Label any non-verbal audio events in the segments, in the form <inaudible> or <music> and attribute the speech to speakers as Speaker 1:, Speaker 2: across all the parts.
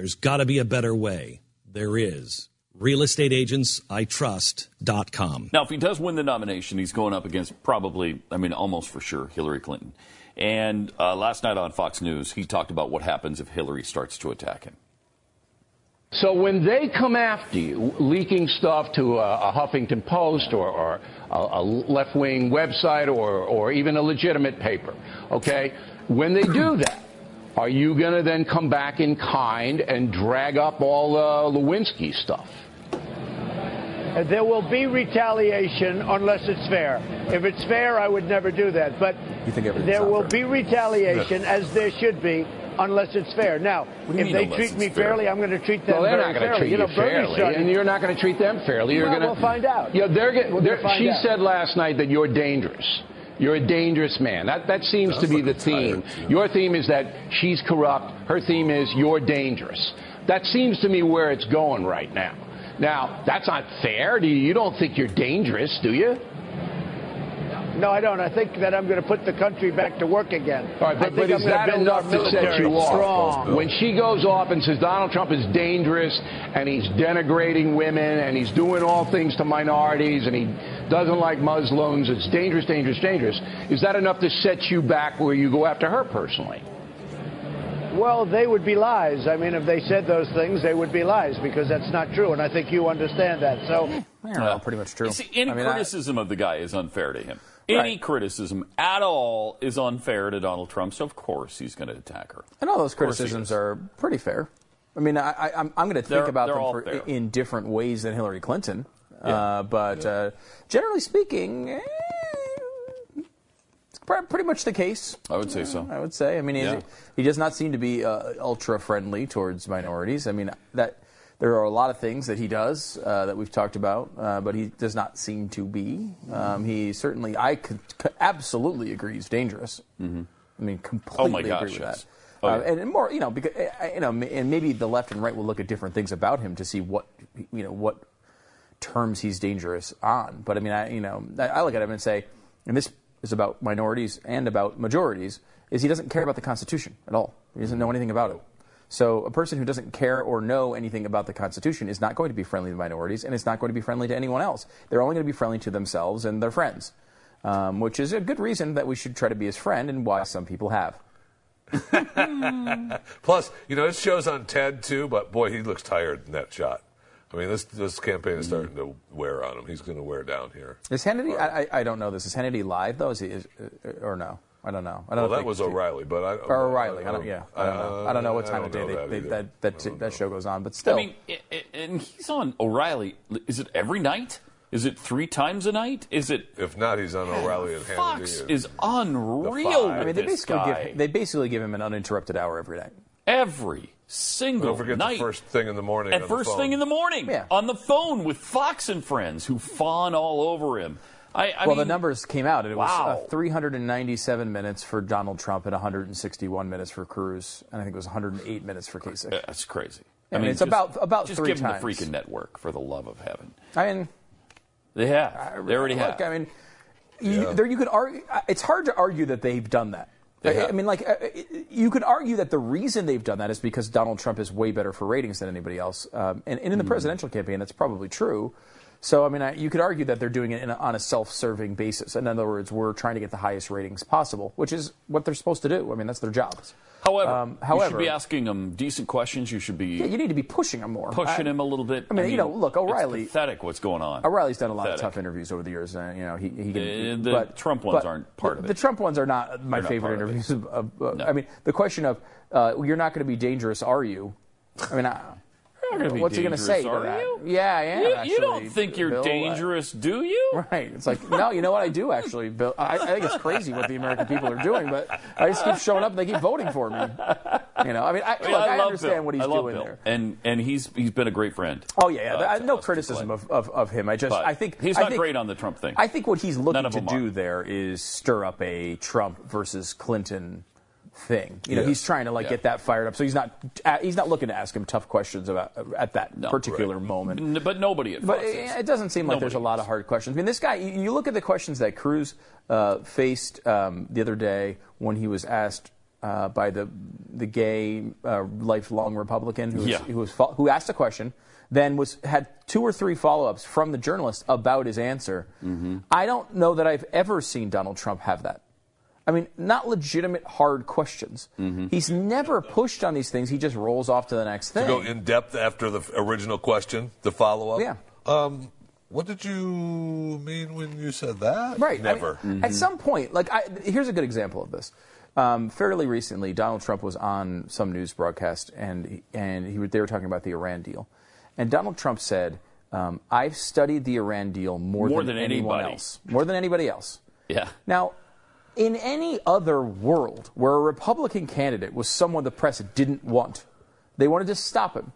Speaker 1: There's got to be a better way. There is. RealestateAgentsITrust.com.
Speaker 2: Now, if he does win the nomination, he's going up against probably, I mean, almost for sure, Hillary Clinton. And uh, last night on Fox News, he talked about what happens if Hillary starts to attack him.
Speaker 3: So when they come after you, leaking stuff to a, a Huffington Post or, or a, a left-wing website or, or even a legitimate paper, okay, when they do that, are you going to then come back in kind and drag up all the Lewinsky stuff?
Speaker 4: Uh, there will be retaliation unless it's fair. If it's fair, I would never do that. But there will be retaliation, as there should be, unless it's fair. Now, if
Speaker 2: mean,
Speaker 4: they treat me
Speaker 2: fair?
Speaker 4: fairly, I'm going to treat them
Speaker 3: Well, they're
Speaker 4: very
Speaker 3: not going to
Speaker 4: fairly.
Speaker 3: treat you,
Speaker 4: know, Bernie's
Speaker 3: fairly,
Speaker 4: trying-
Speaker 3: and you're not going to treat them fairly. You're
Speaker 4: Well,
Speaker 3: going to.
Speaker 4: we'll find out.
Speaker 3: Yeah, they're, get-
Speaker 4: We're
Speaker 3: they're,
Speaker 4: find
Speaker 3: she
Speaker 4: out.
Speaker 3: said last night that you're dangerous. You're a dangerous man. That that seems to be the theme. Your theme is that she's corrupt. Her theme is you're dangerous. That seems to me where it's going right now. Now, that's not fair. Do you, you don't think you're dangerous, do you?
Speaker 4: No, I don't. I think that I'm going to put the country back to work again.
Speaker 3: All right, but, but is that enough to set you off?
Speaker 4: strong.
Speaker 3: When she goes off and says Donald Trump is dangerous and he's denigrating women and he's doing all things to minorities and he doesn't like Muslims, it's dangerous, dangerous, dangerous. Is that enough to set you back where you go after her personally?
Speaker 4: Well, they would be lies. I mean, if they said those things, they would be lies because that's not true, and I think you understand that. So,
Speaker 5: I don't pretty much true.
Speaker 2: You see, any
Speaker 5: I mean, I-
Speaker 2: criticism of the guy is unfair to him. Any
Speaker 5: Right.
Speaker 2: criticism at all is unfair to Donald Trump, so of course he's going to attack her.
Speaker 5: And all those criticisms are pretty fair. I mean, I, I, I'm, I'm going to think
Speaker 2: They're-
Speaker 5: about
Speaker 2: they're
Speaker 5: them for, in different ways than Hillary Clinton. Uh, but uh, generally speaking, eh, it's pretty much the case.
Speaker 2: I would say so.
Speaker 5: I would say. I mean,
Speaker 2: Yeah.
Speaker 5: he does not seem to be uh, ultra friendly towards minorities. I mean, that there are a lot of things that he does uh, that we've talked about, uh, but he does not seem to be. Um, he certainly, I could, could absolutely agree, he's dangerous. Mm-hmm. I mean, completely
Speaker 2: Oh my gosh,
Speaker 5: agree with
Speaker 2: yes.
Speaker 5: that.
Speaker 2: Oh,
Speaker 5: Uh,
Speaker 2: yeah.
Speaker 5: and more, you know, because uh, you know, and maybe the left and right will look at different things about him to see what, you know, what terms he's dangerous on. But I mean, I, you know, I, I look at him and say, and this is about minorities and about majorities, is he doesn't care about the Constitution at all. He doesn't know anything about it. So a person who doesn't care or know anything about the Constitution is not going to be friendly to minorities, and it's not going to be friendly to anyone else. They're only going to be friendly to themselves and their friends, um, which is a good reason that we should try to be his friend, and why some people have. <laughs>
Speaker 6: Plus, you know, this show's on TED too, but boy, he looks tired in that shot. I mean, this this campaign is starting to wear on him. He's going to wear down here.
Speaker 5: Is Hannity? I, I, I don't know this. Is Hannity live though? Is he is, uh, or no? I don't know. I don't
Speaker 6: Well,
Speaker 5: know.
Speaker 6: that was
Speaker 5: they-
Speaker 6: O'Reilly, but I
Speaker 5: Or O'Reilly. I don't. Yeah. I don't know. I don't know what time of day
Speaker 6: know
Speaker 5: they,
Speaker 6: that
Speaker 5: they,
Speaker 6: either.
Speaker 5: that that that show goes on, but still.
Speaker 2: I mean, i- i- and he's on O'Reilly. Is it every night? Is it three times a night? Is it?
Speaker 6: If not, he's on O'Reilly and
Speaker 2: Fox
Speaker 6: Hannity. and-
Speaker 2: is unreal.
Speaker 6: The.
Speaker 5: I mean, they
Speaker 2: this
Speaker 5: basically
Speaker 2: guy.
Speaker 5: give they basically give him an uninterrupted hour every night.
Speaker 2: every single
Speaker 6: Don't forget
Speaker 2: night.
Speaker 6: the first thing in the morning.
Speaker 2: and
Speaker 6: on the
Speaker 2: first
Speaker 6: phone.
Speaker 2: thing in the morning
Speaker 5: Yeah.
Speaker 2: on the phone with Fox and friends who fawn all over him. I, I
Speaker 5: well,
Speaker 2: mean,
Speaker 5: the numbers came out, and it was uh, 397 minutes for Donald Trump and 161 minutes for Cruz, and I think it was 108 minutes for Kasich.
Speaker 2: That's crazy.
Speaker 5: I mean, it's about- about
Speaker 2: just
Speaker 5: three
Speaker 2: give them the freaking network for the love of heaven.
Speaker 5: I mean,
Speaker 2: They have. They already
Speaker 5: look,
Speaker 2: have.
Speaker 5: I mean, you, there you could argue. uh, It's hard to argue that they've done that. I, mean, like, uh, you could argue that the reason they've done that is because Donald Trump is way better for ratings than anybody else. Um, and, and in the presidential campaign, that's probably true. So, I mean, I, you could argue that they're doing it a, on a self-serving basis. In other words, we're trying to get the highest ratings possible, which is what they're supposed to do. I mean, that's their job.
Speaker 2: However,
Speaker 5: Um,
Speaker 2: you should be asking them decent questions. You should be
Speaker 5: Yeah, you need to be pushing them more.
Speaker 2: pushing
Speaker 5: I-
Speaker 2: him a little bit.
Speaker 5: I mean, you know, look, O'Reilly-
Speaker 2: It's pathetic what's going on.
Speaker 5: O'Reilly's done a lot of tough interviews over the years. Uh, you know, he, he can.
Speaker 2: Uh, the
Speaker 5: but,
Speaker 2: Trump ones aren't part
Speaker 5: the,
Speaker 2: of it.
Speaker 5: The Trump ones are not my
Speaker 2: They're
Speaker 5: favorite
Speaker 2: it.
Speaker 5: interviews. Of, of, uh,
Speaker 2: No.
Speaker 5: I mean, the question of uh, you're not going to be dangerous, are you? I mean, I,
Speaker 2: be
Speaker 5: what's he going to say
Speaker 2: dangerous,
Speaker 5: to
Speaker 2: are
Speaker 5: that?
Speaker 2: you?
Speaker 5: Yeah, am.
Speaker 2: You,
Speaker 5: actually,
Speaker 2: you don't think you're
Speaker 5: Bill.
Speaker 2: Dangerous, do you?
Speaker 5: Right. It's like, no, you know what? I do actually, Bill. I, I think it's crazy what the American people are doing, but I just keep showing up and they keep voting for me. You know, I mean, I, look,
Speaker 2: I
Speaker 5: I, understand
Speaker 2: Bill.
Speaker 5: what he's
Speaker 2: I love
Speaker 5: doing
Speaker 2: Bill.
Speaker 5: there.
Speaker 2: and and he's he's been a great friend.
Speaker 5: Oh yeah, yeah.
Speaker 2: uh,
Speaker 5: no criticism of, of, of him. I just
Speaker 2: But
Speaker 5: I think
Speaker 2: he's not
Speaker 5: think-
Speaker 2: great on the Trump thing.
Speaker 5: I think what he's looking to do
Speaker 2: are.
Speaker 5: there is stir up a Trump versus Clinton thing. You know,
Speaker 6: Yeah.
Speaker 5: he's trying to like
Speaker 2: Yeah.
Speaker 5: get that fired up. So he's not uh, he's not looking to ask him tough questions about at that
Speaker 2: No.
Speaker 5: particular
Speaker 6: Right.
Speaker 5: moment.
Speaker 2: N- but nobody at
Speaker 5: But
Speaker 2: Fox is.
Speaker 5: it, it doesn't seem like there's a lot of hard questions. I mean, this guy, you, you look at the questions that Cruz uh, faced um, the other day when he was asked uh, by the the gay uh, lifelong Republican who was,
Speaker 2: Yeah.
Speaker 5: who, was fo- who asked a question, then was had two or three follow ups from the journalist about his answer.
Speaker 2: Mm-hmm.
Speaker 5: I don't know that I've ever seen Donald Trump have that. I mean, not legitimate hard questions.
Speaker 2: Mm-hmm.
Speaker 5: He's never pushed on these things. He just rolls off to the next thing.
Speaker 6: To go in depth after the original question, the follow up.
Speaker 5: Yeah.
Speaker 6: Um, what did you mean when you said that?
Speaker 5: Right. I mean,
Speaker 6: Never.
Speaker 5: At some point, like, I, here's a good example of this. Um, fairly recently, Donald Trump was on some news broadcast, and and he, they were talking about the Iran deal, and Donald Trump said, um, "I've studied the Iran deal more,
Speaker 2: More
Speaker 5: than,
Speaker 2: than
Speaker 5: anyone
Speaker 2: anybody."
Speaker 5: else, more than anybody else."
Speaker 2: Yeah.
Speaker 5: Now, in any other world where a Republican candidate was someone the press didn't want, they wanted to stop him.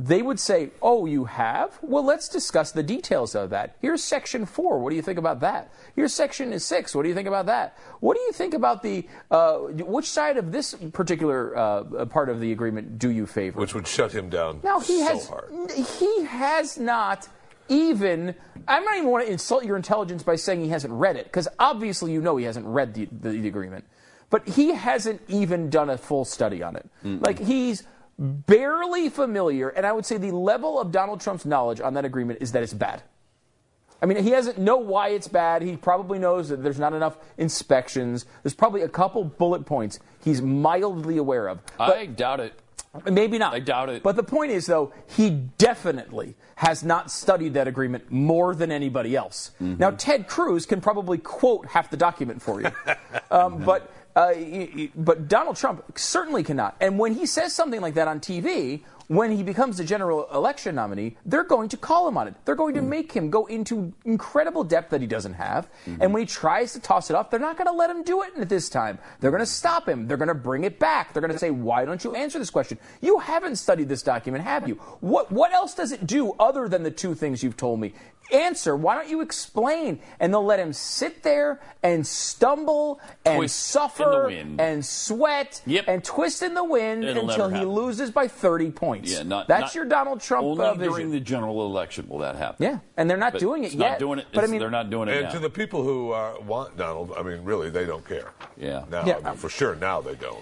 Speaker 5: They would say, Oh, you have? Well, let's discuss the details of that. Here's section four. What do you think about that? Here's section six. What do you think about that? What do you think about the, uh, which side of this particular uh, part of the agreement do you favor?
Speaker 6: Which would shut him down
Speaker 5: Now he
Speaker 6: so
Speaker 5: has
Speaker 6: hard.
Speaker 5: he has not even. I'm not even want to insult your intelligence by saying he hasn't read it because obviously you know he hasn't read the, the, the agreement, but he hasn't even done a full study on it. Like he's barely familiar, and I would say the level of Donald Trump's knowledge on that agreement is that it's bad. I mean, he doesn't know why it's bad. He probably knows that there's not enough inspections. There's probably a couple bullet points he's mildly aware of. But
Speaker 2: I doubt it.
Speaker 5: Maybe not.
Speaker 2: I doubt it.
Speaker 5: But the point is, though, he definitely has not studied that agreement more than anybody else.
Speaker 2: Mm-hmm.
Speaker 5: Now, Ted Cruz can probably quote half the document for you, <laughs> um, but uh, but Donald Trump certainly cannot. And when he says something like that on TV. When he becomes the general election nominee, they're going to call him on it. They're going to make him go into incredible depth that he doesn't have.
Speaker 2: Mm-hmm.
Speaker 5: And when he tries to toss it off, they're not going to let him do it at this time. They're going to stop him. They're going to bring it back. They're going to say, "Why don't you answer this question? You haven't studied this document, have you? What what else does it do other than the two things you've told me? Answer. Why don't you explain?" And they'll let him sit there and stumble and
Speaker 2: Twist
Speaker 5: suffer and sweat
Speaker 2: Yep.
Speaker 5: and twist in the wind
Speaker 2: It'll
Speaker 5: until he loses by 30 points.
Speaker 2: Yeah, not
Speaker 5: That's
Speaker 2: not-
Speaker 5: your Donald Trump
Speaker 2: Only
Speaker 5: uh, vision.
Speaker 2: during the general election will that happen.
Speaker 5: yeah, and they're not
Speaker 2: But
Speaker 5: doing it
Speaker 2: it's
Speaker 5: yet.
Speaker 2: Not doing it.
Speaker 5: But I mean,
Speaker 2: they're not doing it
Speaker 6: And
Speaker 2: now.
Speaker 6: to the people who uh, want Donald, I mean, really, they don't care.
Speaker 2: Yeah.
Speaker 6: Now,
Speaker 5: Yeah.
Speaker 6: I mean, for sure, now they don't.